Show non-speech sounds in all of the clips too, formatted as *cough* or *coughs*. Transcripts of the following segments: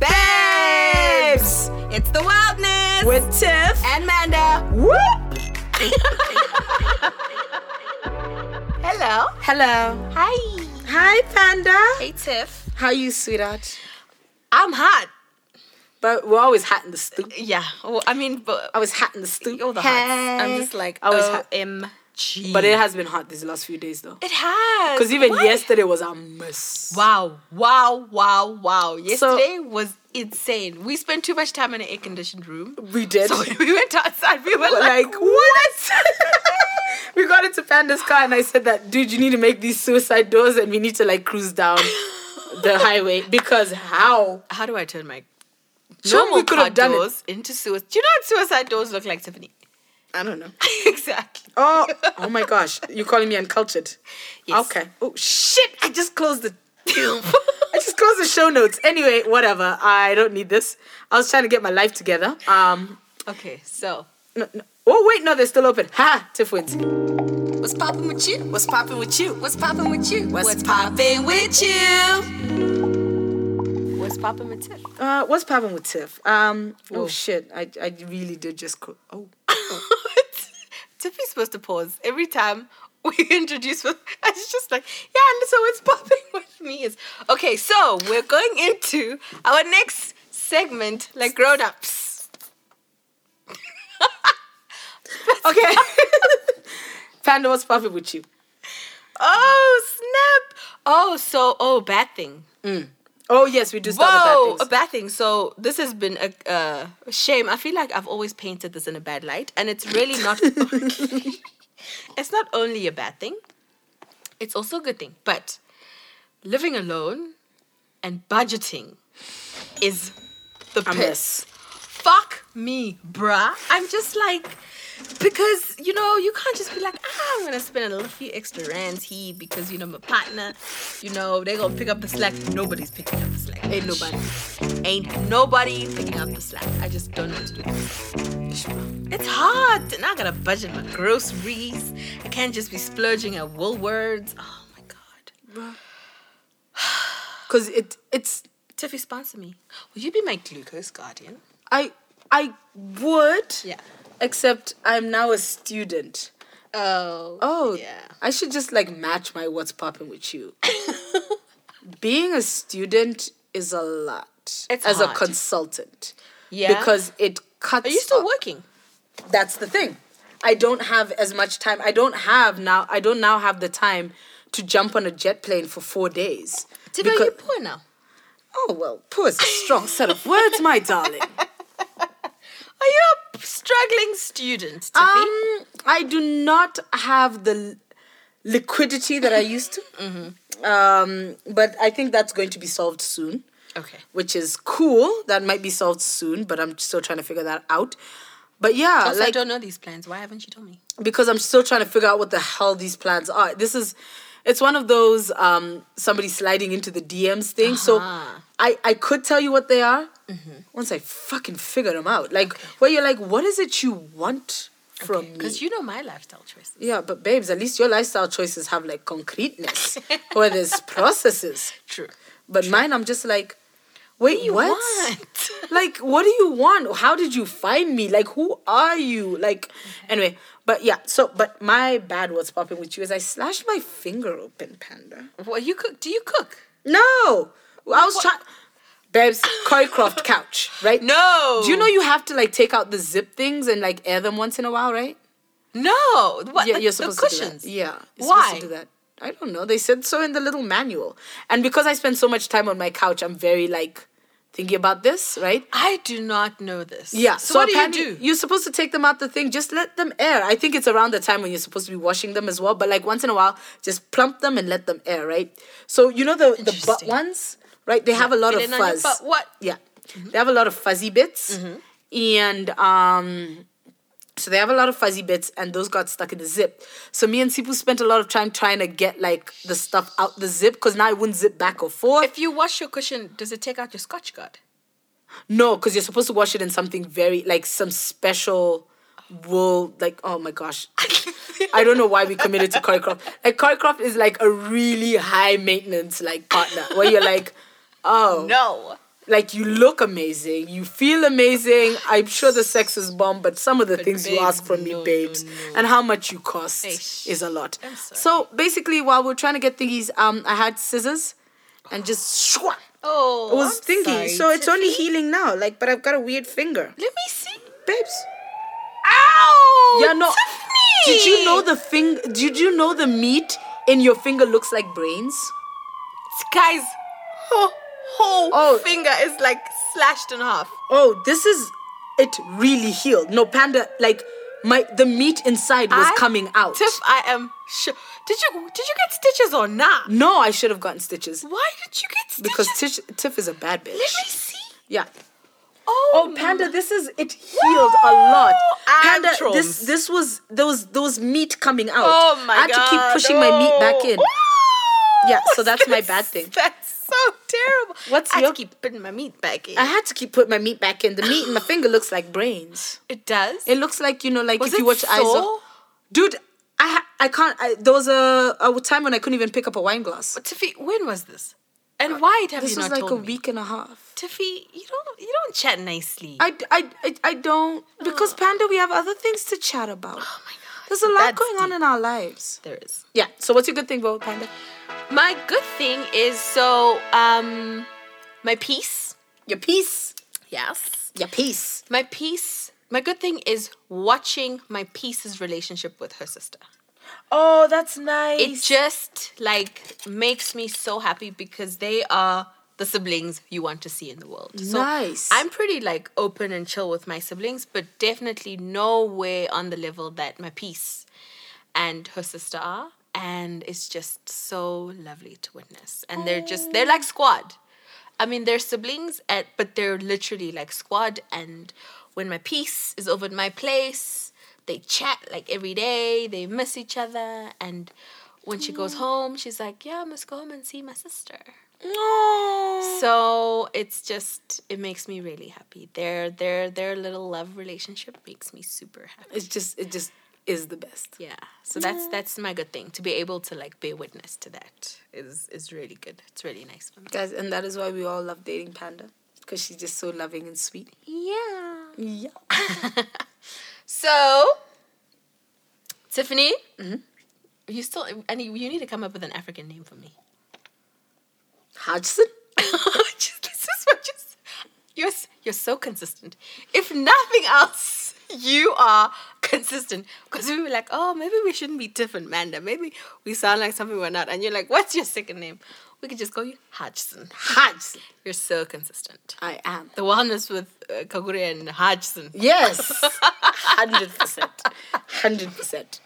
Babes! It's the wildness With Tiff. and Manda. Whoop! *laughs* Hello. Hello. Hi. Hi, Panda. Hey, Tiff. How you, sweetheart? I'm hot. But we're always hot in the stoop. Yeah. Well, I mean, but I was hot in the stoop. you're the hots. I'm just like, I was hot. OMG. But it has been hot these last few days, though. It has. Because even Why? yesterday was a mess. Wow, wow, wow, wow. Yesterday was insane. We spent too much time in an air conditioned room. We did. So *laughs* we went outside, we were We're like, like, what? *laughs* we got into Panda's car and I said that, dude, you need to make these suicide doors and we need to like cruise down *laughs* the highway because how? How do I turn my normal we could car have done it. doors into suicide? Do you know what suicide doors look like, Tiffany? I don't know. *laughs* exactly. Oh, *laughs* oh my gosh. You're calling me uncultured. Yes. Okay. Oh shit! I just closed the. *laughs* I just closed the show notes. Anyway, whatever. I don't need this. I was trying to get my life together. Um. Okay, so No, no. Oh wait, no, they're still open. Ha! Tiff wins. what's popping with you? What's popping with you? What's popping with you? What's popping with you? What's popping with Tiff? Uh, what's popping with Tiff? Um. Oh shit! I I really did just. Co- oh. *laughs* Tiffy's supposed to pause every time we *laughs* introduce. *laughs* It's just like, yeah, and so what's popping with me is okay. So we're going into our next segment, like grown ups. Okay. Panda, what's popping with you? Oh snap! Oh, so oh, bad thing. Oh yes, we do start Whoa, with a bad things. bad thing. So this has been a uh, shame. I feel like I've always painted this in a bad light, and it's really not. *laughs* *laughs* it's not only a bad thing; it's also a good thing. But living alone and budgeting is the piss. Fuck me, bruh. I'm just like. Because you know you can't just be like ah I'm gonna spend a little few extra rands here because you know my partner, you know they gonna pick up the slack. Nobody's picking up the slack. Ain't nobody. Ain't nobody picking up the slack. I just don't know what to do. It's hard. And I gotta budget my groceries. I can't just be splurging at Woolworths. Oh my god. *sighs* Cause it it's Tiffy, sponsor me. Will you be my glucose guardian? I I would. Yeah. Except I'm now a student. Oh. Oh, Yeah. I should just like match my what's popping with you. *laughs* Being a student is a lot It's as a consultant. Yeah. Because it cuts. Are you still up- working? That's the thing. I don't have as much time. I don't have now. I don't now have the time to jump on a jet plane for four days. Tiffy, are you Because- poor now? oh well, poor is a strong set of words, my darling. *laughs* Are you a struggling student, Tiffy? Um, I do not have the liquidity that I used to. *laughs* Mm-hmm. Um, but I think that's going to be solved soon, okay. which is cool. That might be solved soon, but I'm still trying to figure that out. But yeah, Also, I don't know these plans. Why haven't you told me? because I'm still trying to figure out what the hell these plans are. This is it's one of those um somebody sliding into the DMs thing. So Uh-huh. I I could tell you what they are Mm-hmm. once I fucking figure them out. Like where you're like, what is it you want from me? Because you know my lifestyle choices. Yeah, but babes, at least your lifestyle choices have like concreteness, *laughs* where there's processes. True. But mine, I'm just like, wait, what? want? *laughs* like, what do you want? How did you find me? Like, who are you? Like, anyway, but yeah. So, but my bad what's popping with you is I slashed my finger open, panda. What you cook? Do you cook? No, I was trying. Babes, Coricraft *laughs* couch, right? No. Do you know you have to like take out the zip things and like air them once in a while, right? No. What? Yeah, the, you're the supposed cushions. to do that. Yeah, you're Why? supposed to do that. I don't know. They said so in the little manual. And because I spend so much time on my couch, I'm very like thinking about this, right? I do not know this. Yeah. So, what do you do? You're supposed to take them out the thing. Just let them air. I think it's around the time when you're supposed to be washing them as well. But like once in a while, just plump them and let them air, right? So you know the the butt ones, right? They have a lot of Feeling on your fuzz. butt. What? Yeah. They have a lot of fuzzy bits. And um so they have a lot of fuzzy bits and those got stuck in the zip. So me and Sipu spent a lot of time trying to get like the stuff out the zip because now it wouldn't zip back or forth. If you wash your cushion, does it take out your scotch guard? no, because you're supposed to wash it in something very like some special wool. like oh my gosh. *laughs* I don't know why we committed to Coricraft. Like Coricraft is like a really high maintenance like partner where you're like, oh No. like you look amazing, you feel amazing. I'm sure the sex is bomb, but some of the things you ask from me, no, no, babes, no. and how much you cost Eish. is a lot. So basically, while we're trying to get thingies, um, I had scissors, and just shwa, Oh. it was I'm stinky. sorry, so it's only Tiffy. healing now. Like, but I've got a weird finger, Let me see. babes. Ow! Yeah, no. Did you know the thing? Did you know the meat in your finger looks like brains? Guys, whole, whole Oh. finger is like slashed in half. Oh, this is it really healed. No, panda, like my the meat inside was I- coming out. Tiff, I am sure. Did you did you get stitches or not? No, I should have gotten stitches Why did you get stitches? because Tish, Tiff is a bad bitch. Let me see. Yeah. Oh, Oh, panda, this is it healed a lot. Panda, this this was there was there was meat coming out. Oh my god. I had to keep pushing my meat back in. Oh, Yeah, so that's my bad thing. That's so terrible. What's I had your- to keep putting my meat back in. I had to keep putting my meat back in. The meat in my finger looks like brains. it does. It looks like you know, like Was if you watch Eyes of, sore? dude. I ha- I can't. I, there was a, a time when I couldn't even pick up a wine glass. Tiffy, when was this? And why have This you was not like a told me? week and a half. Tiffy, you don't you don't chat nicely. I, I, I, I don't because Panda, we have other things to chat about. oh my god. There's a lot That's going on in our lives. There is. Yeah. So what's your good thing, about Panda? My good thing is so um my peace. Your peace. Yes. Your peace. My peace. My good thing is watching my piece's relationship with her sister. Oh, that's nice. It just like makes me so happy because they are the siblings you want to see in the world. So Nice. I'm pretty like open and chill with my siblings, but definitely nowhere on the level that my piece and her sister are. And it's just so lovely to witness. And they're just they're like squad. I mean, they're siblings, at, but they're literally like squad. And when my piece is over at my place, they chat like every day. They miss each other. And when she goes home, she's like, "Yeah, I must go home and see my sister." No. So it's just it makes me really happy. Their their their little love relationship makes me super happy. It's just it just is the best. Yeah. So that's that's my good thing to be able to like bear witness to that is is really good. It's really nice for me. Guys, and that is why we all love dating Panda. Because she's just so loving and sweet. Yeah. Yeah. *laughs* So Tiffany, mm-hmm. you still I need you need to come up with an African name for me. Hodgson? *laughs* this is what just you're you're so consistent. If nothing else, you are *laughs* consistent. Because we were like, oh, maybe we shouldn't be different, Manda. Maybe we sound like something we're not. And you're like, what's your second name? We could just call you Hodgson. Hodgson. You're so consistent. I am. The wellness with uh, Kagure and Hodgson. Yes. *laughs* 100%. 100%.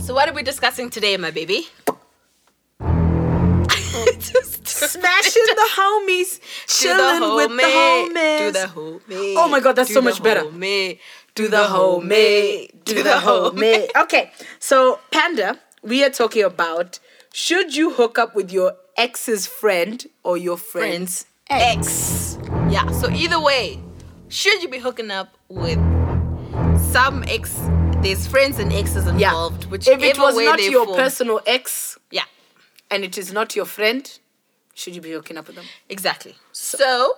So what are we discussing today, my baby? Just *laughs* Smashing the homies. *laughs* Do Chilling with the homies. Do the homie. Oh my God, that's Do so the much better. Homie. Do the homie. Do the homie. *laughs* Okay, so Panda, we are talking about should you hook up with your ex's friend or your friend's ex? Yeah. So either way, should you be hooking up with some ex? There's friends and exes Yeah. involved. Whichever If it was not your fall. personal ex Yeah. And it is not your friend, should you be hooking up with them? Exactly. So,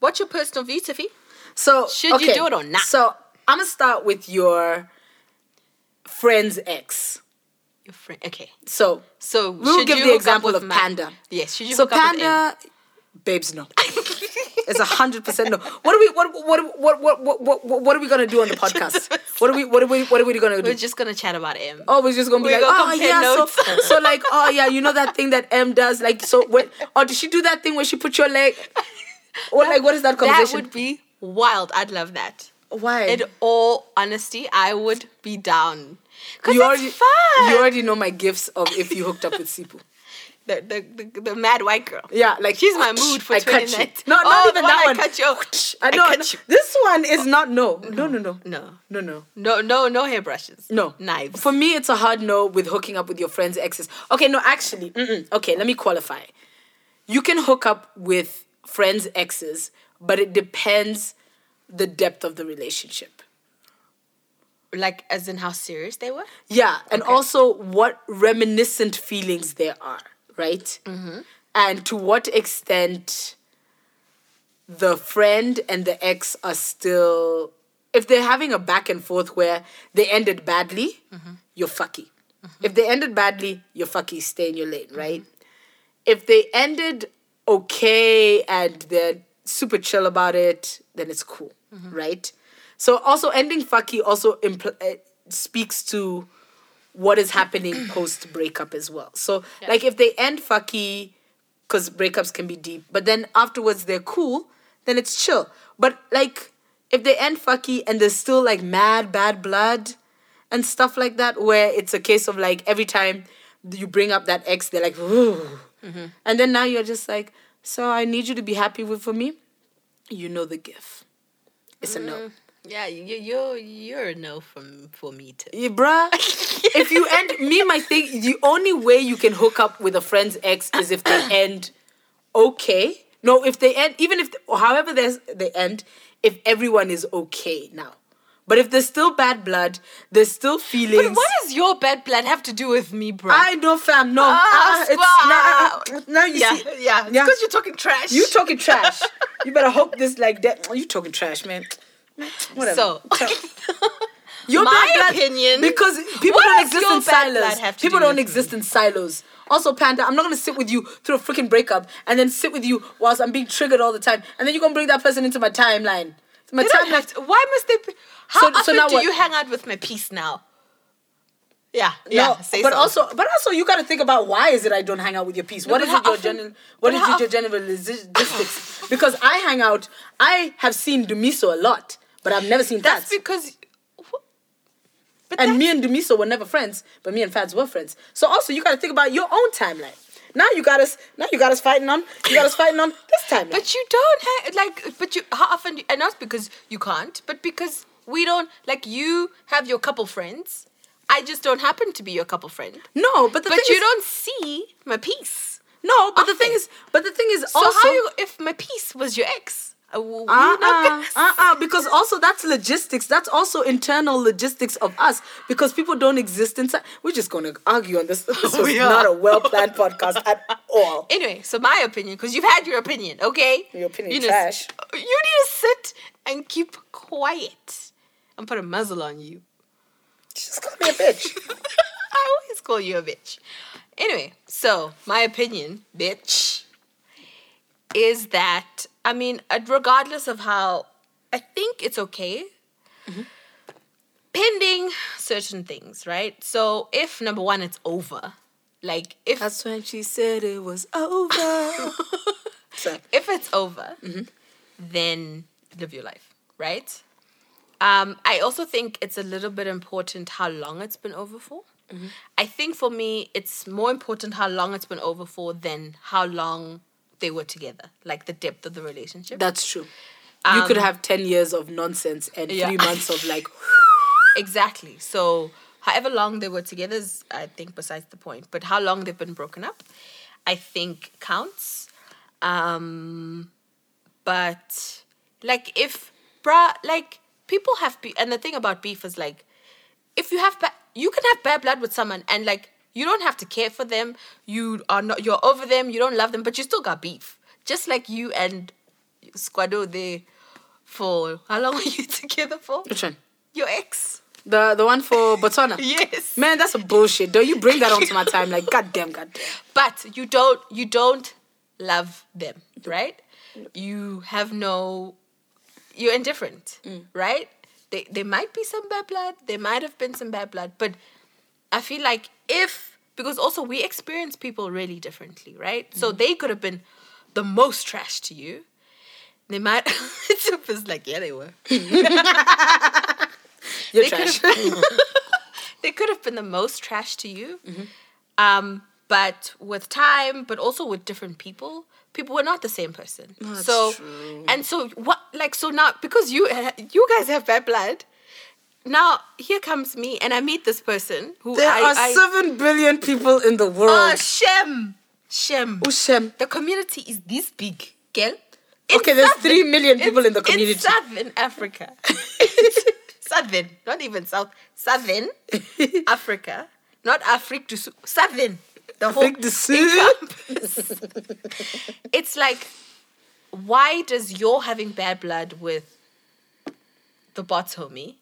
what's your personal view, Tiffy? So Should you do it or not? So I'm gonna start with your friend's ex. Your friend. Okay. So So we'll give you the example of Panda. Yes. Should you so hook up with M? Panda, babes, no. *laughs* It's a hundred percent no. What are we? What what what what what what what what are we gonna do on the *laughs* podcast? What are we? What are we? What are we gonna do? We're just gonna chat about M. Oh, we're just gonna be We're like, gonna oh yeah, notes. so *laughs* so like, oh yeah, you know that thing that M does, like, so when, or did she do that thing where she put your leg? Or like, what is that That conversation? would be wild. I'd love that. Why? In all honesty, I would be down. Cause you it's already, fun. you already know my gifts of if you hooked up with Sipu. The, the, the, the mad white girl. Yeah, like She's my mood for I cut you. No, not Oh, even that one one. I cut you. I I know. cut no. you. This one is not no. No, no, no, No. no, no. No, no, no hairbrushes. No. Knives. For me, it's a hard no with hooking up with your friend's exes. Okay, no, actually, mm-mm. okay, let me qualify. You can hook up with friends' exes, but it depends the depth of the relationship. like as in how serious they were. Yeah, and also what reminiscent feelings there are, right? Mm-hmm. And to what extent the friend and the ex are still, if they're having a back and forth where they ended badly, mm-hmm. you're fucky. Mm-hmm. If they ended badly, you're fucky, stay in your lane, right? If they ended okay and they're super chill about it, then it's cool, right? So also ending fucky also impl- uh, speaks to what is happening *clears throat* post breakup as well. So like if they end fucky, because breakups can be deep, but then afterwards they're cool, then it's chill. But like if they end fucky and there's still like mad bad blood and stuff like that, where it's a case of like every time you bring up that ex, they're like, Ooh. Mm-hmm. and then now you're just like, so I need you to be happy with for me. You know the gif. It's a no. Mm. Yeah, you you you're a no from for me too. Yeah, bruh. if you end me, my thing, the only way you can hook up with a friend's ex is if they *coughs* end okay. No, if they end, even if, however there's they end, if everyone is okay now. But if there's still bad blood, there's still feelings. But what does your bad blood have to do with me, bro? I know, fam. No, Ah, uh, it's wow. now. now you yeah, see, yeah, yeah. because you're talking trash. You talking trash. *laughs* you better hope this like that. You talking trash, man. Whatever. so. Your My blood- opinion- because people don't exist in silos. People do don't with exist in silos. Also, Panda, I'm not gonna sit with you through a freaking breakup and then sit with you whilst I'm being triggered all the time, and then you're gonna bring that person into my timeline. My They timeline. to- why must they? Be, how So- so often now do what? you hang out with my piece now? Yeah, No, yeah. say but so. also, but also, you gotta think about why is it I don't hang out with your piece? What but is it your general? What is it your general logistics? because I hang out. I have seen Dumiso a lot, but I've never seen that. that's Fats. because. But And that's- me and Dumiso were never friends, but me and Fads were friends. So also you gotta think about your own timeline. Now you got us. Now you got us fighting on. You got us fighting on this timeline. But you don't have like. But you how often? do- And not because you can't, but because we don't like. You have your couple friends. I just don't happen to be your couple friend. no, but the But you is, don't see my piece. No, but the thing is, but the thing is So also. how you if my piece was your ex? Uh, w- you uh not uh, gonna uh uh, because also that's logistics. That's also internal logistics of us because people don't exist inside. We're just gonna argue on this. *laughs* This was not a well planned podcast at all. Anyway, so my opinion, because you've had your opinion, okay? Your opinion you trash. To, you need to sit and keep quiet and put a muzzle on you. Just call me a bitch. *laughs* I always call you a bitch. Anyway, so my opinion, bitch, is that I mean, uh, regardless of how, I think it's okay. Pending certain things, right? So if number one, it's over, like if That's when she said it was over. *laughs* so, if it's over, then live your life, right? Um, I also think it's a little bit important how long it's been over for. I think for me, it's more important how long it's been over for than how long they were together, like the depth of the relationship. that's true. you could have 10 years of nonsense and Um, Yeah. three months of like, *laughs* exactly. So, however long they were together is, I think, besides the point. But how long they've been broken up, I think counts. Um, but like if, bruh, like people have beef, and the thing about beef is like, if you have, ba- you can have bad blood with someone, and like you don't have to care for them. You are not, you're over them. You don't love them, but you still got beef. Just like you and Squado there for how long *laughs* were you together for? which one? Your ex. The, the one for *laughs* Botswana? Yes. Man, that's a bullshit. Don't you bring that onto my time? Like, goddamn, goddamn. But you don't you don't love them, right? You have no you're indifferent, mm. right? They there might be some bad blood, there might have been some bad blood, but I feel like if because also we experience people really differently, right? So they could have been the most trash to you. They might *laughs* it's just like, yeah, they were. *laughs* You're they trash. Could have, *laughs* they could have been the most trash to you. Mm-hmm. Um, but with time, but also with different people, people were not the same person. that's so, true. and so what? Like so now because you you guys have bad blood. Now here comes me, and I meet this person who There I, are I, seven billion people in the world. Oh. Shem, Shem. Ushem. The community is this big, girl. Okay, there's three million people in the community. In. Southern Africa. *laughs* Southern, not even South, Southern Africa, not Africa, Southern. The whole Afrique du Sud. encompass. it's like, why does your having bad blood with the bots homie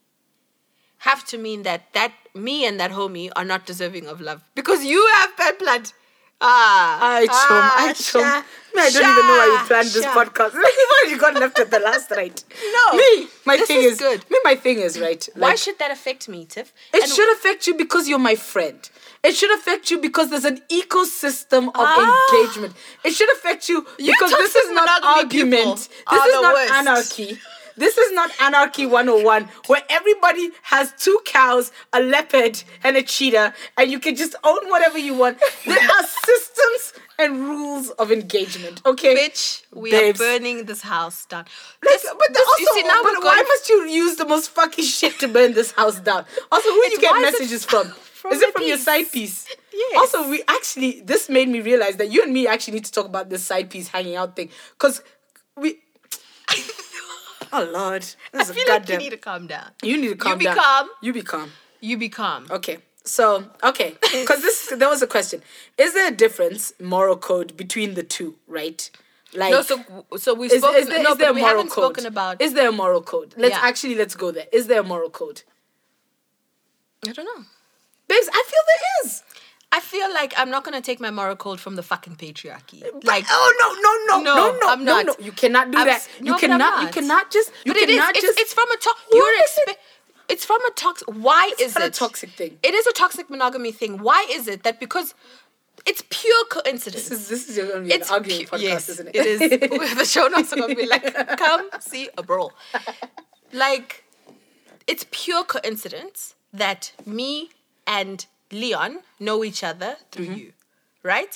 have to mean that that me and that homie are not deserving of love because you have bad blood? Ah, I chum, ah, I chum. sha, Me, I don't even know why we sha, planned this sha. podcast. *laughs* *laughs* You've already got left at the last right. No, Me, my this thing is is, good. Me, my thing is right. Why should that affect me, Tiff? It And- should affect you because you're my friend. It should affect you because there's an ecosystem of Ah. engagement. It should affect you You because this is not argument. This is not worst. anarchy. This is not anarchy 101 where everybody has two cows, a leopard, and a cheetah, and you can just own whatever you want. There are *laughs* systems and rules of engagement, okay? Bitch, we Babes. are burning this house down. Like, This- but this- also, see, now but why must you use the most fucking shit to burn this house down? Also, who do you get messages from? *laughs* from is it from your side piece? Yes. Also, we actually this made me realize that you and me actually need to talk about this side piece hanging out thing because we. Oh Lord, this I feel like you need to calm down. You need to calm down. You be down. calm. You be calm. You be calm. Okay. So okay, *laughs* because this there was a question: Is there a difference moral code between the two? Right? Like No, so so we've is, spoken. is there, no, is there a we moral haven't code? spoken about. Is there a moral code? Let's Yeah. actually let's go there. Is there a moral code? I don't know. Babes, I feel there is. I feel like I'm not gonna take my moral code from the fucking patriarchy. Like, Like, oh no, no, no, No, no, no, I'm no, not. no. You cannot do I'm that. s- You no, cannot. You cannot just. You but it is. cannot It's, just. it's from a to- you're is it- expe- It's from a toxic. Why is not a toxic thing. It is a toxic monogamy thing. Why is it that because it's pure coincidence? This is this is going to be an it's arguing pu- podcast, yes, isn't it? it is. *laughs* *laughs* the show notes are gonna be like, come see a bro. Like, it's pure coincidence that me and Leon know each other through Mm-hmm. you, right?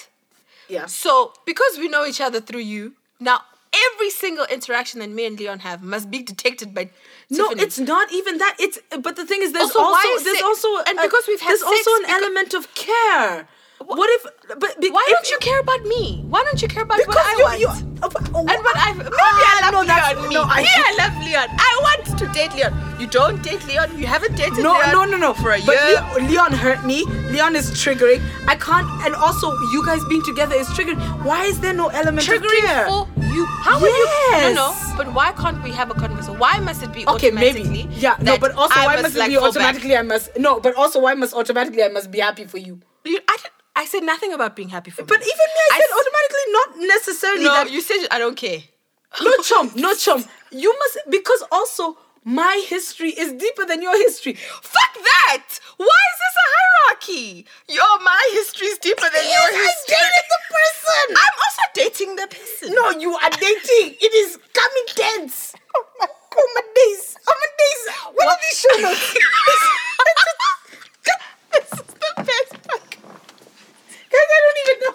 yeah. So because we know each other through you, now every single interaction that me and Leon have must be detected by. No, Tiffany. it's not even that. It's but the thing is, there's Also, also, there's also and a- because we've had there's also an element of care. What if? But Why if- don't you care about me? Why don't you care about Because what I you, want? you, uh, and what I maybe Ah, I love no, Leon. Me. no, I- me, I *laughs* love Leon. I want to date Leon. You don't date Leon. You haven't dated No, Leon. no, no, no. No. For a but year. Leon, Leon hurt me. Leon is triggering. I can't. And also, you guys being together is triggering. Why is there no element triggering of care? for you. How are you? Yes. No, no. But why can't we have a conversation? Why must it be Okay, automatically? maybe. Yeah, no, but also, I why must, must it like, be fall back? automatically? I must. No, but also, why must automatically I must be happy for you? You, I, I said nothing about being happy for you. But me. even me, I I said s- automatically, not necessarily no, that. you said I don't care. no *laughs* chum, no chum. You must because also my history is deeper than your history. Fuck that! Why is this a hierarchy? Your my history is deeper than your history. dated the person. I'm also dating the person. No, you are dating. It is coming tense. Oh my, oh my days. Oh my days. What are these show notes? this is the best fuck. Guys, I don't even know.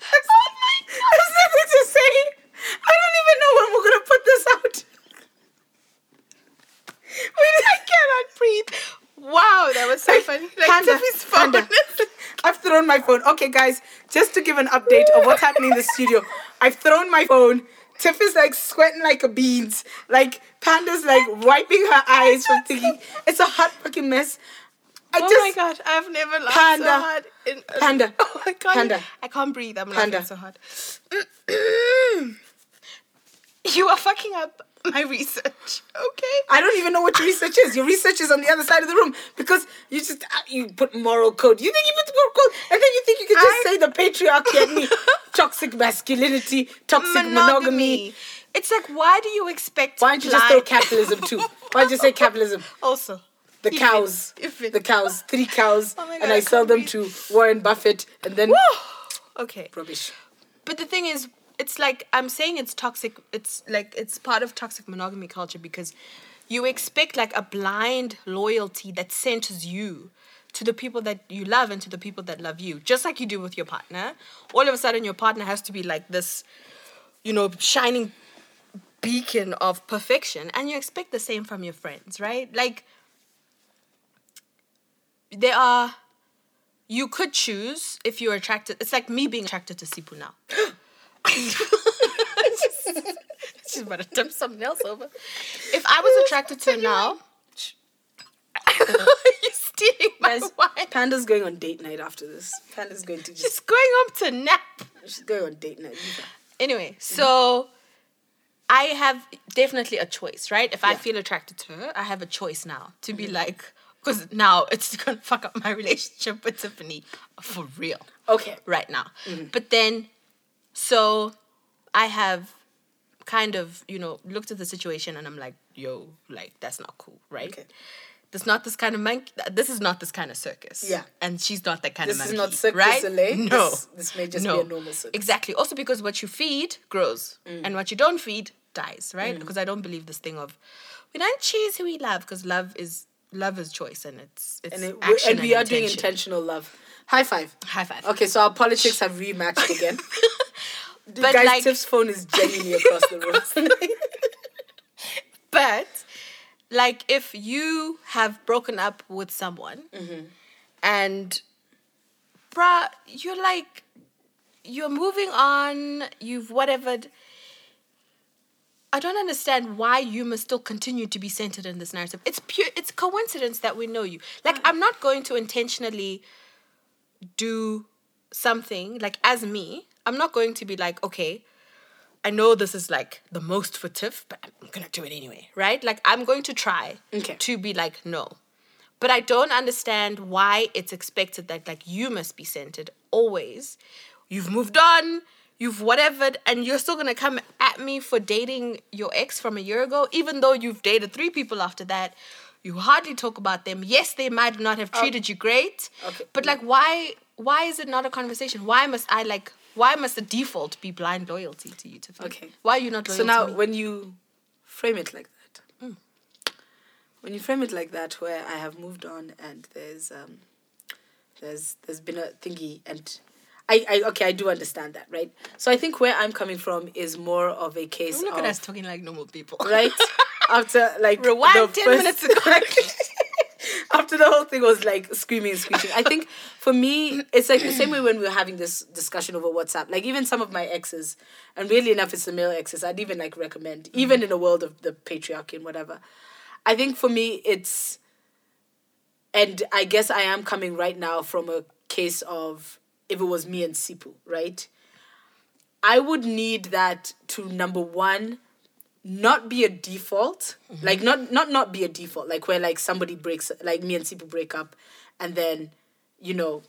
That's, Oh my god. Nothing to say. I don't even know when we're gonna put this out. *laughs* I cannot breathe. Wow, that was so funny. Like Panda, Tiffy's phone. Panda. I've thrown my phone. Okay, guys, just to give an update of what's happening in the studio, I've thrown my phone. Tiff is like sweating like a beans. Like Panda's like wiping her eyes from thinking it's a hot fucking mess. I Oh just my god, I've never laughed Panda. so hard. In, Panda. *laughs* Oh my god. Panda. I can't breathe. I'm Panda. laughing so hard. *clears throat* you are fucking up my research. Okay. I don't even know what your research is. Your research is on the other side of the room because you just uh, you put moral code. You think you put moral code, and then you think you can just I- say the patriarchy at me, *laughs* toxic masculinity, toxic monogamy. It's like, why do you expect? Why don't you just throw blind- capitalism too? *laughs* Why don't you say capitalism? Also, The cows, the cows, three cows, *laughs* Oh my and I I sell them to Warren Buffett, and then okay. rubbish. But the thing is, it's like I'm saying it's toxic. It's like it's part of toxic monogamy culture because you expect like a blind loyalty that centers you to the people that you love and to the people that love you, just like you do with your partner. All of a sudden, your partner has to be like this, you know, shining beacon of perfection, and you expect the same from your friends, right? Like there are you could choose if you're attracted. It's like me being attracted to Sipu now. *gasps* She's about to dump something else over. If I was attracted to her now, *laughs* You're stealing my Guys, wine. Panda's going on date night after this. Panda's going to just She's going home to nap. she's going on date night. Anyway, mm-hmm. so I have definitely a choice, right? If I Yeah. feel attracted to her, I have a choice now to be mm-hmm. like, because now it's *laughs* gonna fuck up my relationship with Tiffany for real Okay. right now. But then, so I have kind of, you know, looked at the situation and I'm like, yo, like, that's not cool, right? Okay. That's not this kind of monkey. This is not this kind of circus. Yeah. And she's not that kind This of monkey. This is not Cirque right? Soleil. No. This- this may just be a normal circus. Exactly. Also because what you feed grows Mm. and what you don't feed dies, right? Because I don't believe this thing of we don't choose who we love because love is love is choice and it's it's And, it, action and we are doing intentional love. High five. High five. Okay, so our politics have rematched again. *laughs* But Guys, like- Tiff's phone is genuinely across the room. *laughs* But like if you have broken up with someone Mm-hmm. and bruh, you're like you're moving on, you've whatever I don't understand why you must still continue to be centered in this narrative. It's pure it's coincidence that we know you. Like uh-huh. I'm not going to intentionally do something like as me. I'm not going to be like, okay, I know this is like the most for Tiff, but I'm gonna do it anyway, right? Like I'm going to try Okay. to be like no. But I don't understand why it's expected that like you must be centered always. You've moved on, you've whatever, and you're still gonna come at me for dating your ex from a year ago, even though you've dated three people after that. You hardly talk about them. Yes, they might not have treated you great, Okay. but like, why? Why is it not a conversation? Why must I like? Why must the default be blind loyalty to you, Tiffany? Okay. Why are you not loyal so now, to when you frame it like that, Mm. when you frame it like that, where I have moved on and there's um, there's there's been a thingy and. I, I okay I do understand that right so I think where I'm coming from is more of a case Look of at us talking like normal people. right *laughs* after like Rewind the 10 first- minutes ago. *laughs* after the whole thing was like screaming and screeching. I think for me, it's like the same way when we were having this discussion over WhatsApp. Like even some of my exes, and really enough, it's the male exes. I'd even like recommend, mm-hmm. even in a world of the patriarchy and whatever. I think for me, it's, and I guess I am coming right now from a case of if it was me and Sipu, right? I would need that to number one, not be a default. Mm-hmm. Like not not not be a default. Like where like somebody breaks like me and Sipu break up and then you know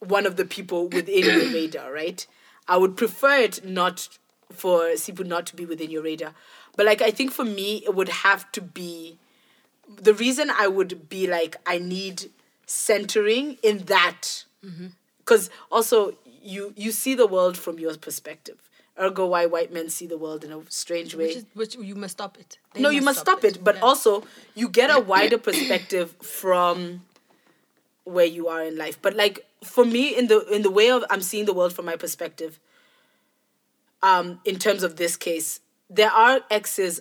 one of the people within your *coughs* radar right? I would prefer it not for Sipu not to be within your radar. But like i think for me it would have to be the reason i would be like i need centering in that mm-hmm. Because also you you see the world from your perspective ergo why white men see the world in a strange way Which, is, which you must stop it. They no, you must stop it. But Yeah. also, you get a wider perspective from where you are in life. But like for me, in the in the way of I'm seeing the world from my perspective. Um, in terms of this case, there are exes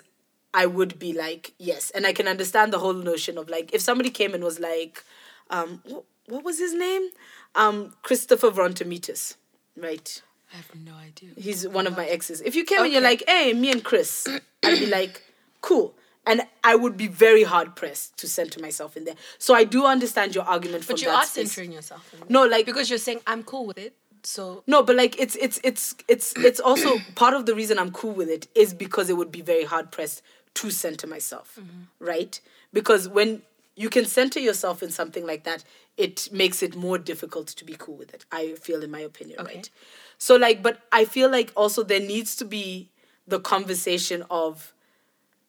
I would be like yes, and I can understand the whole notion of like if somebody came and was like, um, what, what was his name? Um, Christopher Vontomitis, right? I have no idea. He's one of my exes. If you came and you're like, hey, me and Chris, I'd be like, cool. And I would be very hard pressed to center myself in there. So I do understand your argument from But you that are space. centering yourself. In No, like because you're saying I'm cool with it. So no, but like it's it's it's it's it's also *coughs* part of the reason I'm cool with it is because it would be very hard pressed to center myself, right? Because when you can center yourself in something like that, it makes it more difficult to be cool with it. I feel, in my opinion, Okay. right? So like, but I feel like also there needs to be the conversation of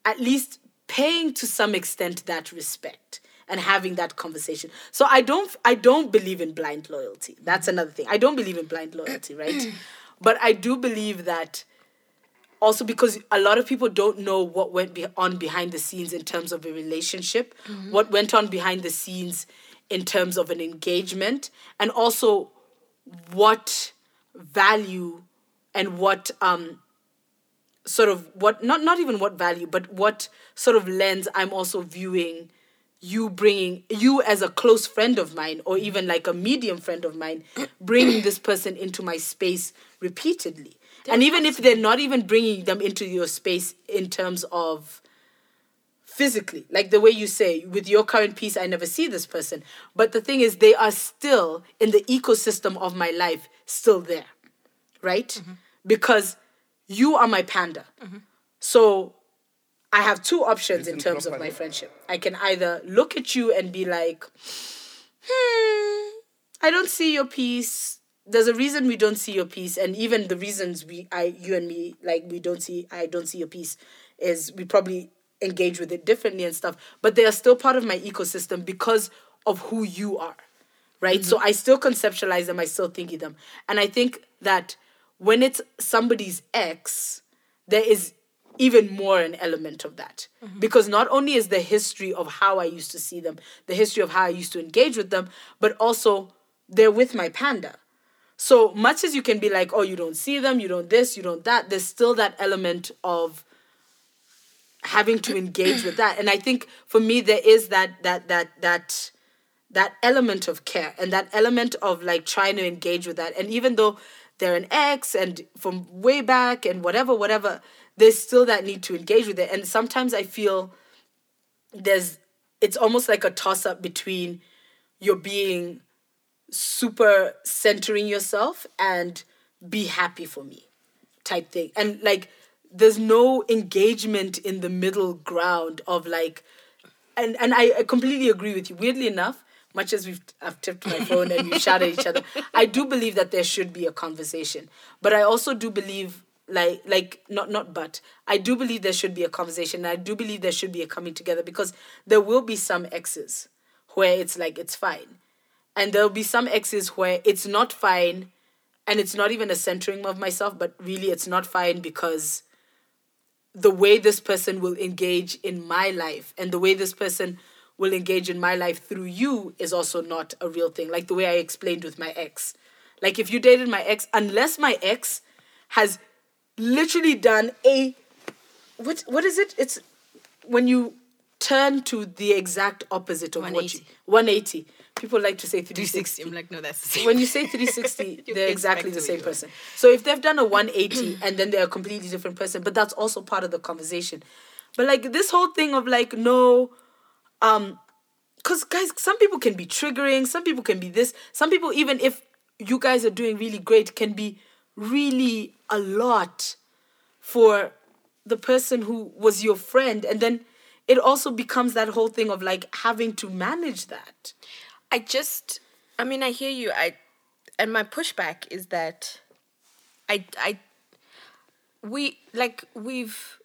at least paying to some extent that respect and having that conversation. So I don't I don't believe in blind loyalty. That's another thing. I don't believe in blind loyalty, right? *clears throat* but I do believe that also because a lot of people don't know what went be- on behind the scenes in terms of a relationship, mm-hmm. what went on behind the scenes in terms of an engagement, and also what value and what um sort of what not not even what value but what sort of lens i'm also viewing you bringing you as a close friend of mine or even like a medium friend of mine *clears throat* bringing this person into my space repeatedly. And even if they're not even bringing them into your space in terms of physically, like the way you say, with your current piece, I never see this person. But the thing is, they are still in the ecosystem of my life, still there, right? Mm-hmm. Because you are my panda. So I have two options in terms of my friendship. I can either look at you and be like, hmm, I don't see your piece. There's a reason we don't see your piece, and even the reasons we, I, you and me, like we don't see, I don't see your piece, is we probably engage with it differently and stuff. But they are still part of my ecosystem because of who you are, right? So mm-hmm. I still conceptualize them. I still think of them, and I think that when it's somebody's ex, there is even more an element of that mm-hmm. because not only is the history of how I used to see them, the history of how I used to engage with them, but also they're with my panda. So much as you can be like, oh, you don't see them, you don't this, you don't that, there's still that element of having to engage with that. And I think for me there is that that that that that element of care and that element of like trying to engage with that. And even though they're an ex and from way back and whatever, whatever, there's still that need to engage with it. And sometimes I feel there's it's almost like a toss up between you're being super centering yourself and be happy for me type thing. And like there's no engagement in the middle ground of like and and I, completely agree with you. Weirdly enough, much as we've I've tipped my phone and we shout at each other, I do believe that there should be a conversation. But I also do believe like like not not but I do believe there should be a conversation. And I do believe there should be a coming together because there will be some exes where it's like it's fine. And there'll be some exes where it's not fine and it's not even a centering of myself, but really it's not fine because the way this person will engage in my life and the way this person will engage in my life through you is also not a real thing. Like the way I explained with my ex. Like if you dated my ex, unless my ex has literally done a what what is it? It's when you turn to the exact opposite of what you 180. 180. People like to say 360. 360 I'm like, no, that's the same. when you say 360 *laughs* You they're exactly the same where you were. person so if they've done a 180 *clears throat* and then they're a completely different person but that's also part of the conversation but like this whole thing of like no um because guys some people can be triggering some people can be this some people even if you guys are doing really great can be really a lot for the person who was your friend and then it also becomes that whole thing of like having to manage that I just, I mean, I hear you. I, and my pushback is that, I, I, we like we've.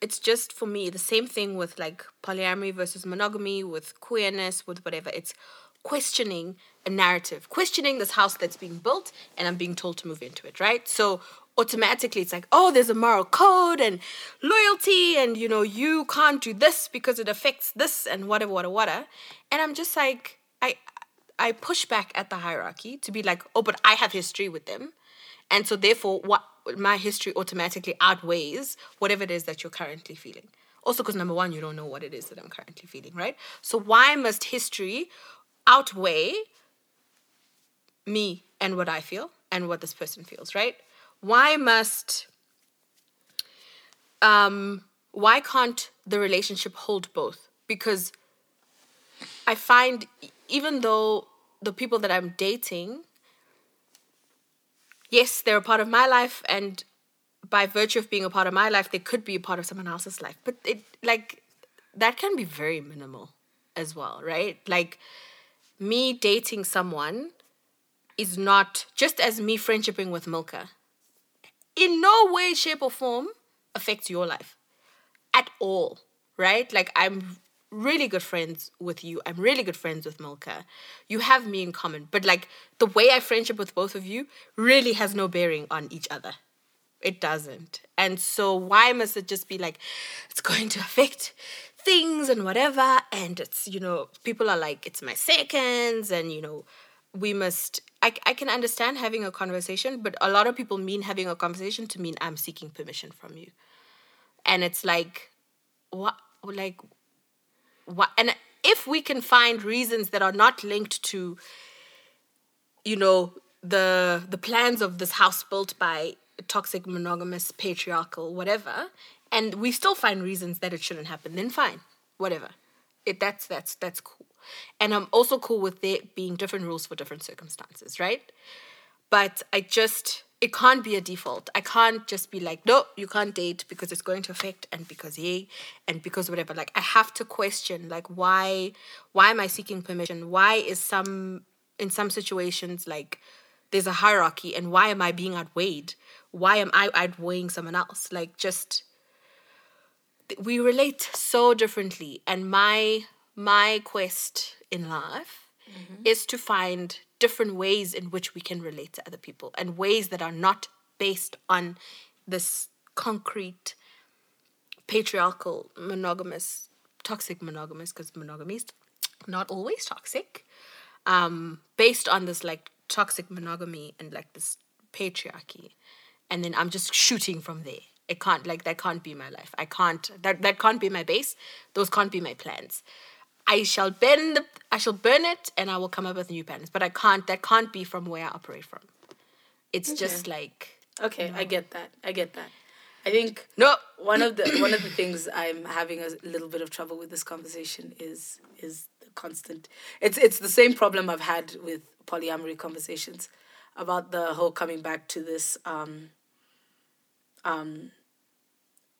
It's just for me the same thing with like polyamory versus monogamy, with queerness, with whatever. It's questioning a narrative, questioning this house that's being built, and I'm being told to move into it, right? So automatically it's like, oh, there's a moral code and loyalty, and you know, you can't do this because it affects this and whatever, whatever, whatever. And I'm just like, I I push back at the hierarchy to be like, oh, but I have history with them. And so therefore what my history automatically outweighs whatever it is that you're currently feeling. Also because number one, you don't know what it is that I'm currently feeling, right? So why must history outweigh me and what I feel and what this person feels, right? Why must um why can't the relationship hold both? Because I find even though the people that I'm dating, yes, they're a part of my life, and by virtue of being a part of my life, they could be a part of someone else's life. But it like that can be very minimal as well, right? Like me dating someone is not just as me friendshipping with Milka. In no way, shape, or form affects your life at all, right? Like I'm really good friends with you. I'm really good friends with Milka. You have me in common, but like the way I friendship with both of you really has no bearing on each other. It doesn't. And so why must it just be like it's going to affect things and whatever and it's you know people are like it's my seconds and you know we must I, I can understand having a conversation but a lot of people mean having a conversation to mean i'm seeking permission from you and it's like what like what and if we can find reasons that are not linked to you know the the plans of this house built by toxic monogamous patriarchal whatever and we still find reasons that it shouldn't happen then fine whatever. It that's that's that's cool. And I'm also cool with there being different rules for different circumstances, right? But I just it can't be a default. I can't just be like, no, you can't date because it's going to affect and because yay and because whatever. Like I have to question like why why am I seeking permission? Why is some in some situations like there's a hierarchy and why am I being outweighed? Why am I outweighing someone else? Like just we relate so differently and my my quest in life mm-hmm. is to find different ways in which we can relate to other people and ways that are not based on this concrete patriarchal monogamous toxic monogamous because monogamy is not always toxic um based on this like toxic monogamy and like this patriarchy and then i'm just shooting from there it can't like that can't be my life i can't that that can't be my base those can't be my plans I shall bend the, I shall burn it and I will come up with new plans But I can't that can't be from where I operate from. It's okay. just like Okay, you know. I get that. I get that. I think no one of the *coughs* one of the things I'm having a little bit of trouble with this conversation is is the constant it's it's the same problem I've had with polyamory conversations about the whole coming back to this um um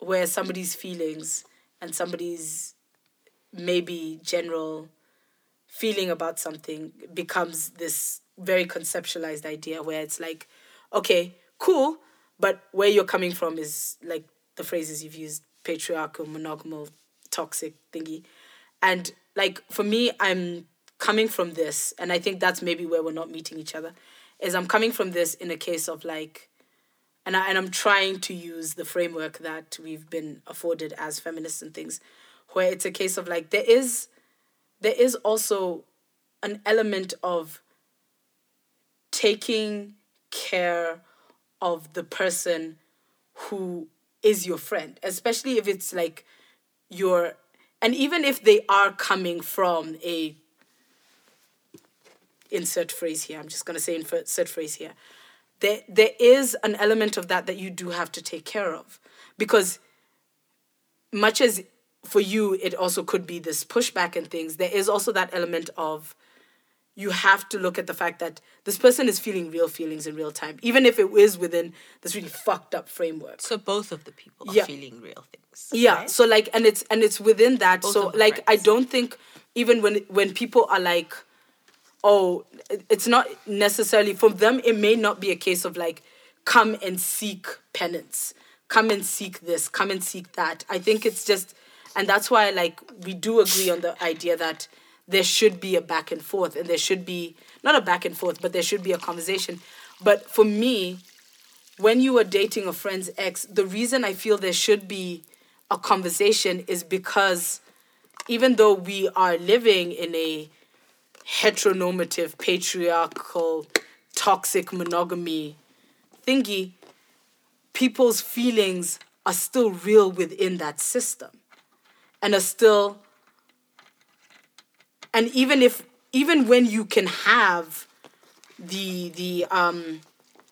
where somebody's feelings and somebody's maybe general feeling about something becomes this very conceptualized idea where it's like, okay, cool, but where you're coming from is like the phrases you've used patriarchal, monogamal, toxic thingy. And like for me, I'm coming from this, and I think that's maybe where we're not meeting each other, is I'm coming from this in a case of like, and, I, and I'm trying to use the framework that we've been afforded as feminists and things where it's a case of like there is there is also an element of taking care of the person who is your friend especially if it's like your and even if they are coming from a insert phrase here i'm just to say insert phrase here there there is an element of that that you do have to take care of because much as for you, it also could be this pushback and things. There is also that element of you have to look at the fact that this person is feeling real feelings in real time, even if it is within this really fucked up framework. So both of the people are yeah. feeling real things. Yeah. Right? So like, and it's and it's within that. Both so like, friends. I don't think even when when people are like, oh, it's not necessarily for them. It may not be a case of like, come and seek penance, come and seek this, come and seek that. I think it's just and that's why like we do agree on the idea that there should be a back and forth and there should be not a back and forth but there should be a conversation but for me when you are dating a friend's ex the reason i feel there should be a conversation is because even though we are living in a heteronormative patriarchal toxic monogamy thingy people's feelings are still real within that system and are still and even if even when you can have the the um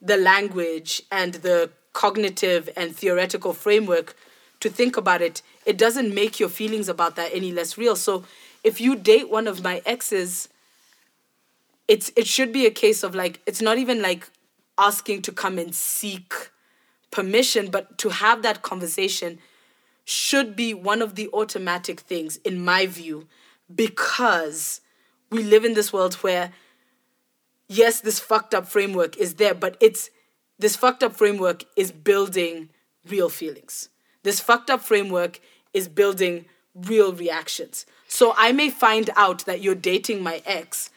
the language and the cognitive and theoretical framework to think about it it doesn't make your feelings about that any less real. So if you date one of my exes it's it should be a case of like it's not even like asking to come and seek permission but to have that conversation should be one of the automatic things, in my view, because we live in this world where, yes, this fucked up framework is there, but it's this fucked up framework is building real feelings. This fucked up framework is building real reactions. So I may find out that you're dating my ex,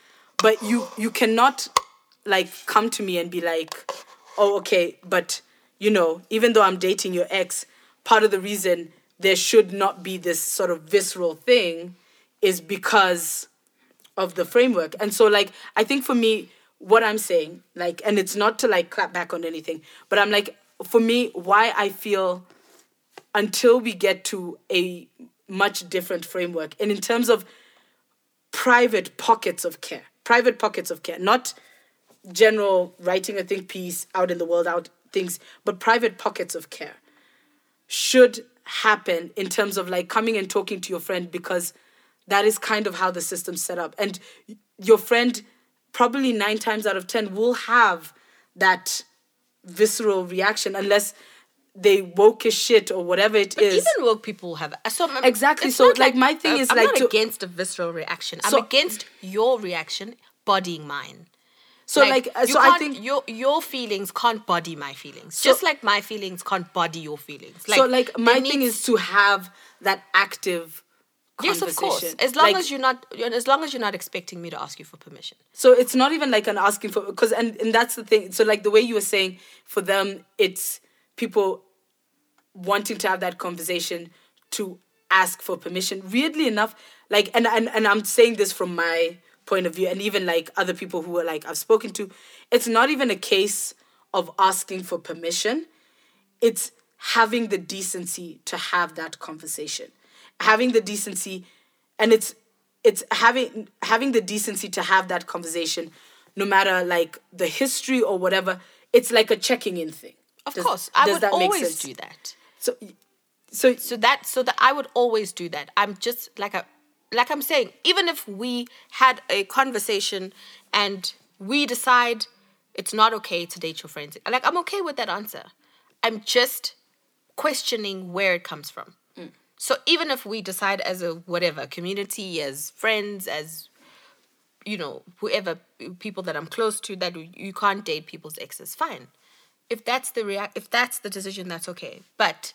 but you you cannot like come to me and be like, "Oh, okay, but you know, even though I'm dating your ex, part of the reason there should not be this sort of visceral thing is because of the framework. And so like I think for me what I'm saying like and it's not to like clap back on anything, but I'm like for me why I feel until we get to a much different framework and in terms of private pockets of care, private pockets of care, not general writing a think piece out in the world out things, but private pockets of care should happen in terms of like coming and talking to your friend because that is kind of how the system's set up. And your friend probably 9 times out of 10 will have that visceral reaction unless they woke as shit or whatever it is. Even woke people have so um, Exactly, so, not like, my thing uh, is, I'm like, not to- against a visceral reaction. I'm against your reaction bodying mine. so like, uh, so I think your your feelings can't body my feelings, So- just like my feelings can't body your feelings. so like my thing needs- is to have that active yes, of course, as long Like, as you're not, as long as you're not expecting me to ask you for permission. So it's not even like an asking for because and, and that's the thing. So like the way you were saying, for them it's people wanting to have that conversation to ask for permission. Weirdly enough, like and and, and I'm saying this from my point of view, and even like other people who are like I've spoken to, it's not even a case of asking for permission. It's having the decency to have that conversation. Having the decency and it's it's having having the decency to have that conversation no matter like the history or whatever it's like a checking in thing Of Does- course, I would always do that. so so so that so that I would always do that. I'm just like a like I'm saying, even if we had a conversation and we decide it's not okay to date your friends, like I'm okay with that answer. I'm just questioning where it comes from. So even if we decide as a whatever community, as friends, as you know, whoever people that I'm close to that you can't date people's exes, fine. If that's the rea- if that's the decision, that's okay. But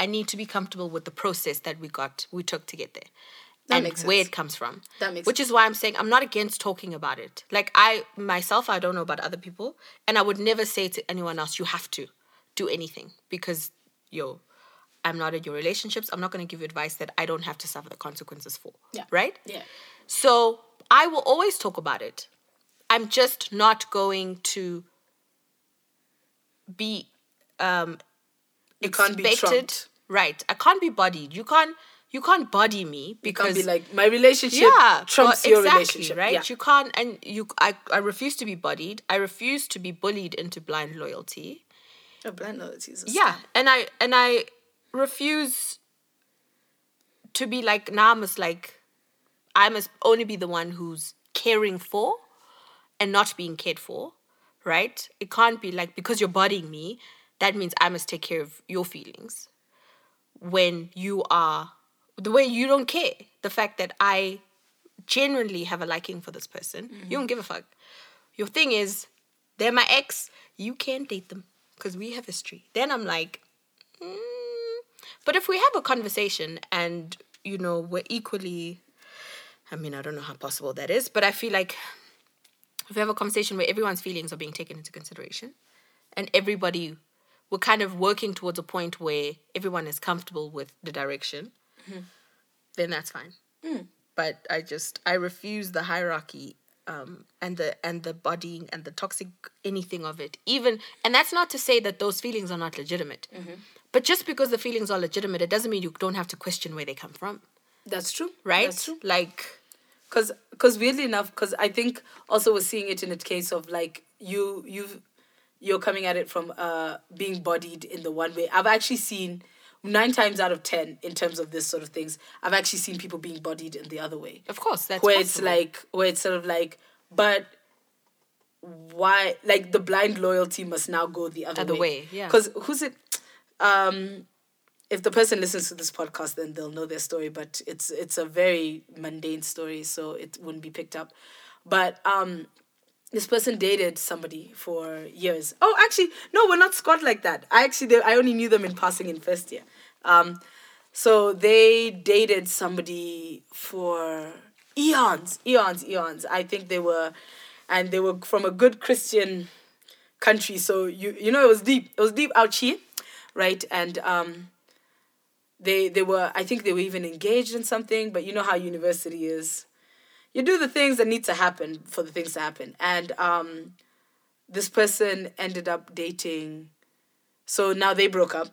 I need to be comfortable with the process that we got, we took to get there, That and where sense. it comes from. That makes Which is why I'm saying I'm not against talking about it. Like I myself, I don't know about other people, and I would never say to anyone else, "You have to do anything," because yo, I'm not in your relationships. I'm not going to give you advice that I don't have to suffer the consequences for. Yeah. Right. yeah So I will always talk about it. I'm just not going to be um you can't be trumped Right. I can't be bodied. You can't you can't body me you because can't be like my relationship yeah, trumps well, your exactly, relationship right? yeah. You can't and you I, I refuse to be bodied. I refuse to be bullied into blind loyalty. Oh, blind loyalty is a Yeah, and I and I refuse to be like now I must like I must only be the one who's caring for and not being cared for, right? It can't be like because you're bodying me, that means I must take care of your feelings. When you are the way you don't care, the fact that I genuinely have a liking for this person, you don't give a fuck. Your thing is, they're my ex. You can't date them because we have history. Then I'm like, mm. but if we have a conversation and you know we're equally, I mean I don't know how possible that is, but I feel like if we have a conversation where everyone's feelings are being taken into consideration, and everybody, we're kind of working towards a point where everyone is comfortable with the direction, mm-hmm. then that's fine. Mm. But I just I refuse the hierarchy um, and the and the bodying and the toxic anything of it. Even and that's not to say that those feelings are not legitimate. Mm-hmm. But just because the feelings are legitimate, it doesn't mean you don't have to question where they come from, that's true right? that's true Like because because weirdly enough because i think also we're seeing it in a case of like you you you're coming at it from uh being bodied in the one way i've actually seen nine times out of ten in terms of this sort of things i've actually seen people being bodied in the other way of course that's where possible. it's like where it's sort of like but why like the blind loyalty must now go the other, Other way way, yeah. because who's it um if the person listens to this podcast then they'll know their story but it's it's a very mundane story so it wouldn't be picked up. But um this person dated somebody for years. Oh actually no we're not squad like that. I actually they, i only knew them in passing in first year. Um so they dated somebody for eons eons eons. I think they were and they were from a good christian country so you you know it was deep it was deep out here right? And um they they were i think they were even engaged in something but you know how university is. You do the things that need to happen for the things to happen. And um this person ended up dating so now they broke up.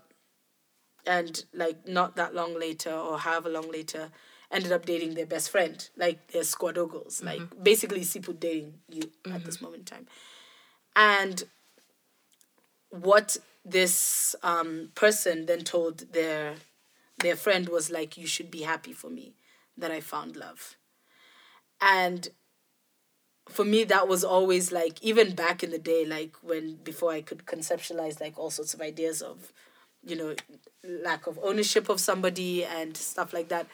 And like not that long later or however long later ended up dating their best friend like their squadogles like basically sipu dating you at this moment in time. And what this um, person then told their their friend was like, You should be happy for me that I found love. And for me, that was always like, even back in the day, like when before I could conceptualize like all sorts of ideas of, you know, lack of ownership of somebody and stuff like that,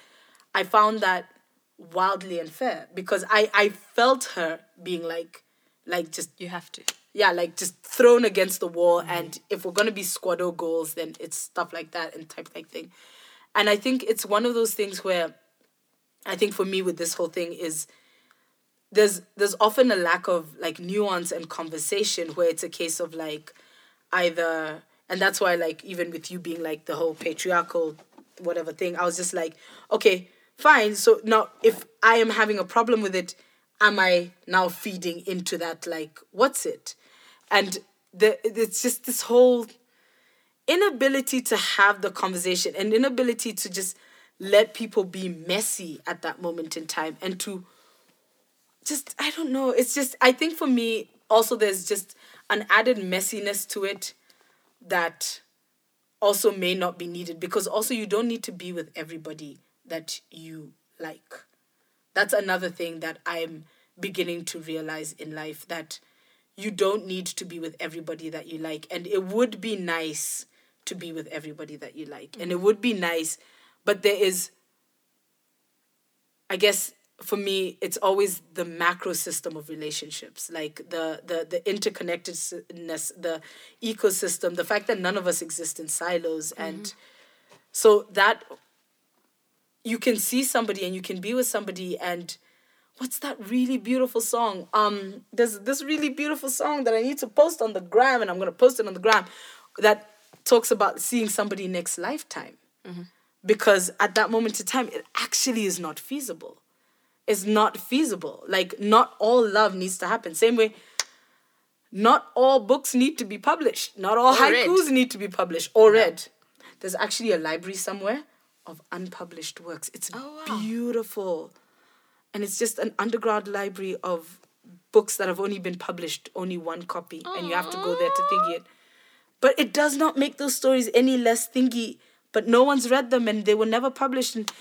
I found that wildly unfair because I, I felt her being like, like just You have to. yeah, like just thrown against the wall. Mm. And if we're gonna be squaddo goals, then it's stuff like that and type like thing. And I think it's one of those things where I think for me with this whole thing is there's there's often a lack of like nuance and conversation where it's a case of like either and that's why like even with you being like the whole patriarchal whatever thing, I was just like, okay, fine. So now if I am having a problem with it, am I now feeding into that like what's it? And the it's just this whole inability to have the conversation and inability to just let people be messy at that moment in time and to just I don't know. It's just I think for me also there's just an added messiness to it that also may not be needed because also you don't need to be with everybody that you like. That's another thing that I'm beginning to realize in life that you don't need to be with everybody that you like and it would be nice to be with everybody that you like. And it would be nice but there is I guess for me, it's always the macro system of relationships, like the the the interconnectedness, the ecosystem, the fact that none of us exist in silos, and so that you can see somebody and you can be with somebody and what's that really beautiful song? Um there's this really beautiful song that i need to post on the gram and i'm going to post it on the gram that talks about seeing somebody next lifetime. Because at that moment in time it actually is not feasible. It's not feasible. Like not all love needs to happen. Same way not all books need to be published. Not all Or read. haikus need to be published. Or read. There's actually a library somewhere of unpublished works. It's Oh, wow. beautiful. And it's just an underground library of books that have only been published only one copy and you have to go there to think it but it does not make those stories any less thingy but no one's read them and they were never published and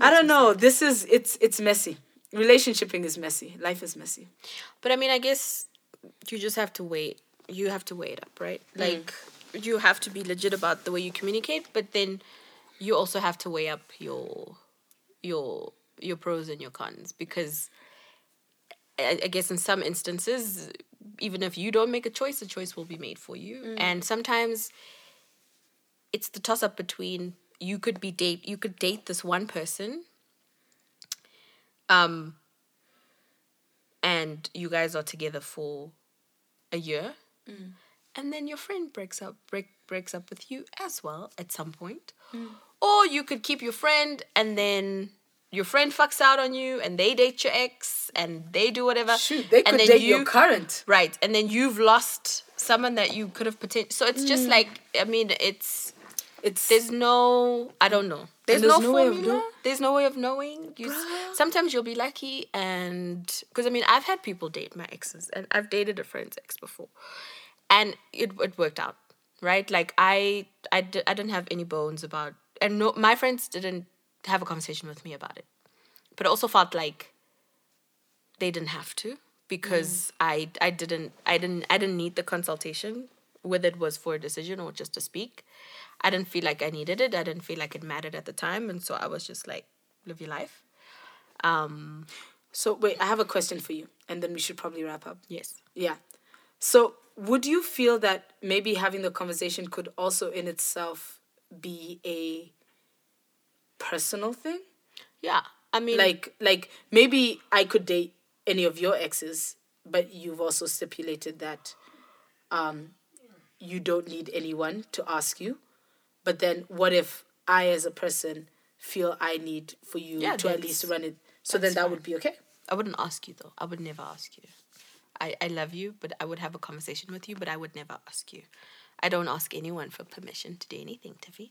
i don't know. this is it's it's messy. Relationshiping is messy. Life is messy. But I mean, I guess you just have to wait. You have to weigh it up, right? Mm. Like you have to be legit about the way you communicate, but then you also have to weigh up your your your pros and your cons because I, I guess in some instances, even if you don't make a choice, a choice will be made for you, mm. and sometimes it's the toss up between you could be date you could date this one person um and you guys are together for a year mm. and then your friend breaks up break, breaks up with you as well at some point. Mm. Or you could keep your friend and then your friend fucks out on you and they date your ex and they do whatever shoot they and could then date you your current right and then you've lost someone that you could have potential so it's just mm. like i mean it's it's there's no I don't know. There's, there's no, no way of formula. there's no way of knowing. You Bruh. sometimes you'll be lucky and because I mean I've had people date my exes and I've dated a friend's ex before, and it it worked out right. Like I I I didn't have any bones about and no my friends didn't have a conversation with me about it, but it also felt like they didn't have to because I I didn't I didn't I didn't need the consultation whether it was for a decision or just to speak. I didn't feel like I needed it. I didn't feel like it mattered at the time, and so I was just like, live your life. Um, so wait i have a question for you and then we should probably wrap up yes. Yeah. So would you feel that maybe having the conversation could also in itself be a personal thing? Yeah. I mean, Like like maybe I could date any of your exes, but you've also stipulated that um you don't need anyone to ask you. But then what if I as a person feel I need for you Yeah, to at least run it so then that fine. would be okay? I wouldn't ask you though. I would never ask you. I, I love you, but I would have a conversation with you, but I would never ask you. I don't ask anyone for permission to do anything, Tiffy.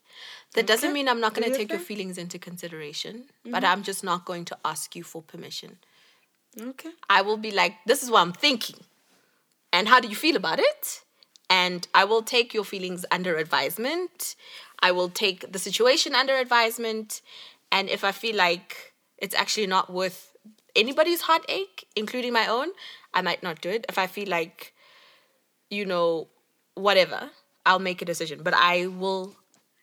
That doesn't mean I'm not going to take your feelings into consideration, but I'm just not going to ask you for permission. Okay. I will be like, this is what I'm thinking. And how do you feel about it? and I will take your feelings under advisement. I will take the situation under advisement, and if I feel like it's actually not worth anybody's heartache, including my own, I might not do it. If I feel like, you know, whatever, I'll make a decision. But I will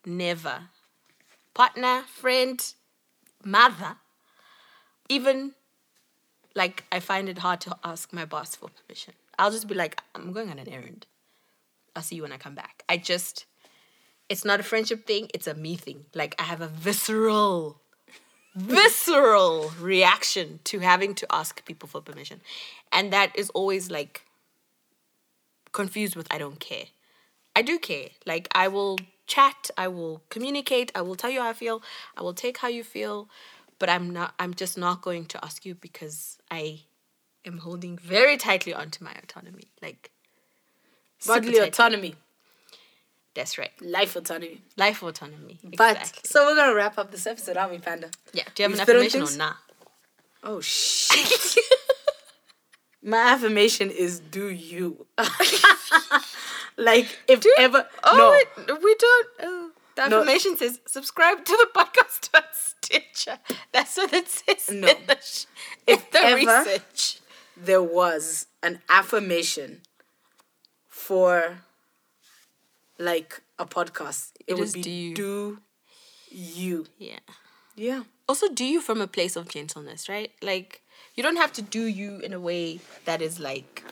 never, partner, friend, mother, even like I find it hard to ask my boss for permission. I'll just be like, I'm going on an errand. I'll see you when I come back. I just, it's not a friendship thing, it's a me thing. Like I have a visceral, visceral reaction to having to ask people for permission. And that is always like confused with I don't care. I do care. Like I will chat, I will communicate, I will tell you how I feel, I will take how you feel, but I'm not I'm just not going to ask you because I am holding very tightly onto my autonomy. Like Bodily autonomy, That's right. life autonomy. Life autonomy. But Exactly. so we're gonna wrap up this episode, aren't we, Panda? yeah. Do you have You've an affirmation or nah? Oh shit. *laughs* My affirmation is do you. *laughs* like if ever Oh, no. we don't. Oh, the No. affirmation says subscribe to the podcast *laughs* on Stitcher. That's what it says No. in the, sh- in If the ever- research. there was an affirmation for like a podcast, it, It would be do you. do you. Yeah. Yeah. Also, do you from a place of gentleness, right? Like, you don't have to do you in a way that is like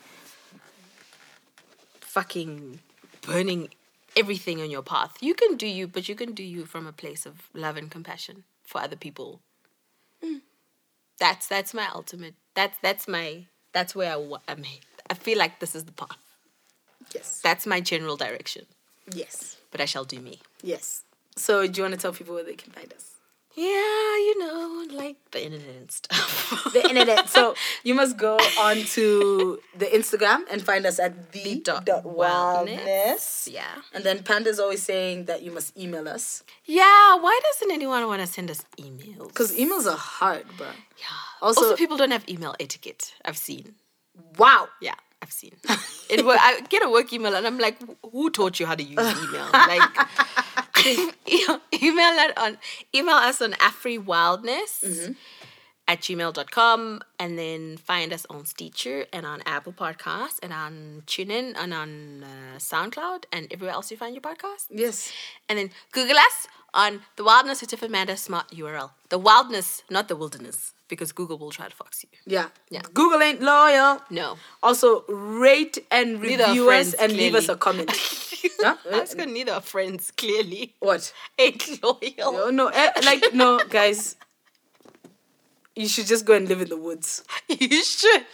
fucking burning everything on your path. You can do you, but you can do you from a place of love and compassion for other people. Mm. That's that's my ultimate. That's that's my that's where I I'm. I feel like this is the path. Yes. That's my general direction. Yes. But I shall do me. Yes. So do you want to tell people where they can find us? Yeah, you know, like the internet and stuff. the internet. So *laughs* you must go on to the Instagram and find us at the dot dot wildness. wildness. Yeah. And then Panda's always saying that you must email us Yeah, why doesn't anyone want to send us emails? because emails are hard, bro. yeah. Also- Also, people don't have email etiquette. I've seen. Wow. Yeah, I've seen. It I get a work email and I'm like, who taught you how to use email? *laughs* Like, email that on email us on afriwildness at gmail.com and then find us on Stitcher and on Apple Podcasts and on TuneIn and on uh, SoundCloud and everywhere else you find your podcast. Yes. And then Google us on the wildness with Tiff Amanda smart URL. The wildness, not the wilderness, because Google will try to fox you. Yeah. Yeah. Google ain't loyal. No. Also, rate and review friends, us and leave us a comment. *laughs* Huh? Was gonna need our friends, clearly. What? Ain't loyal. Oh, no, eh, like, no, guys. You should just go and live in the woods. *laughs* You should.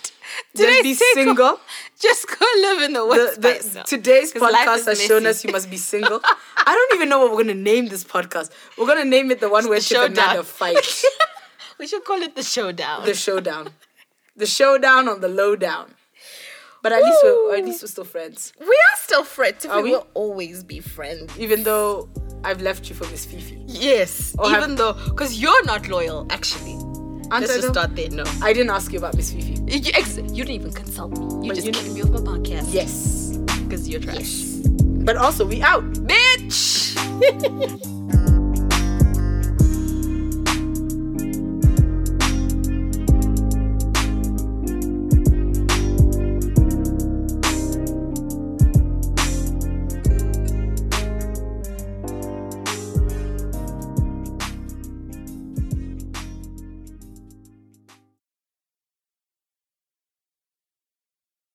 Just be single. *laughs* Just go live in the The, woods the, yourself. today's podcast has shown us you must be single. I don't even know what we're gonna name this podcast. We're gonna name it the one where The Chip and. Nanda fight. We should call it the showdown. the showdown. The showdown on the lowdown. But at least we're at least we're still friends. we are still friends. Are we we? will always be friends. Even though I've left you for Miss Fifi. Yes. Or have- even though, because you're not loyal, actually. Let's I just start there. No. I didn't ask you about Miss Fifi. You, you, ex- you didn't even consult me. You But just you kicked me off my podcast. Yes. Because you're trash. But also we out. Bitch! *laughs*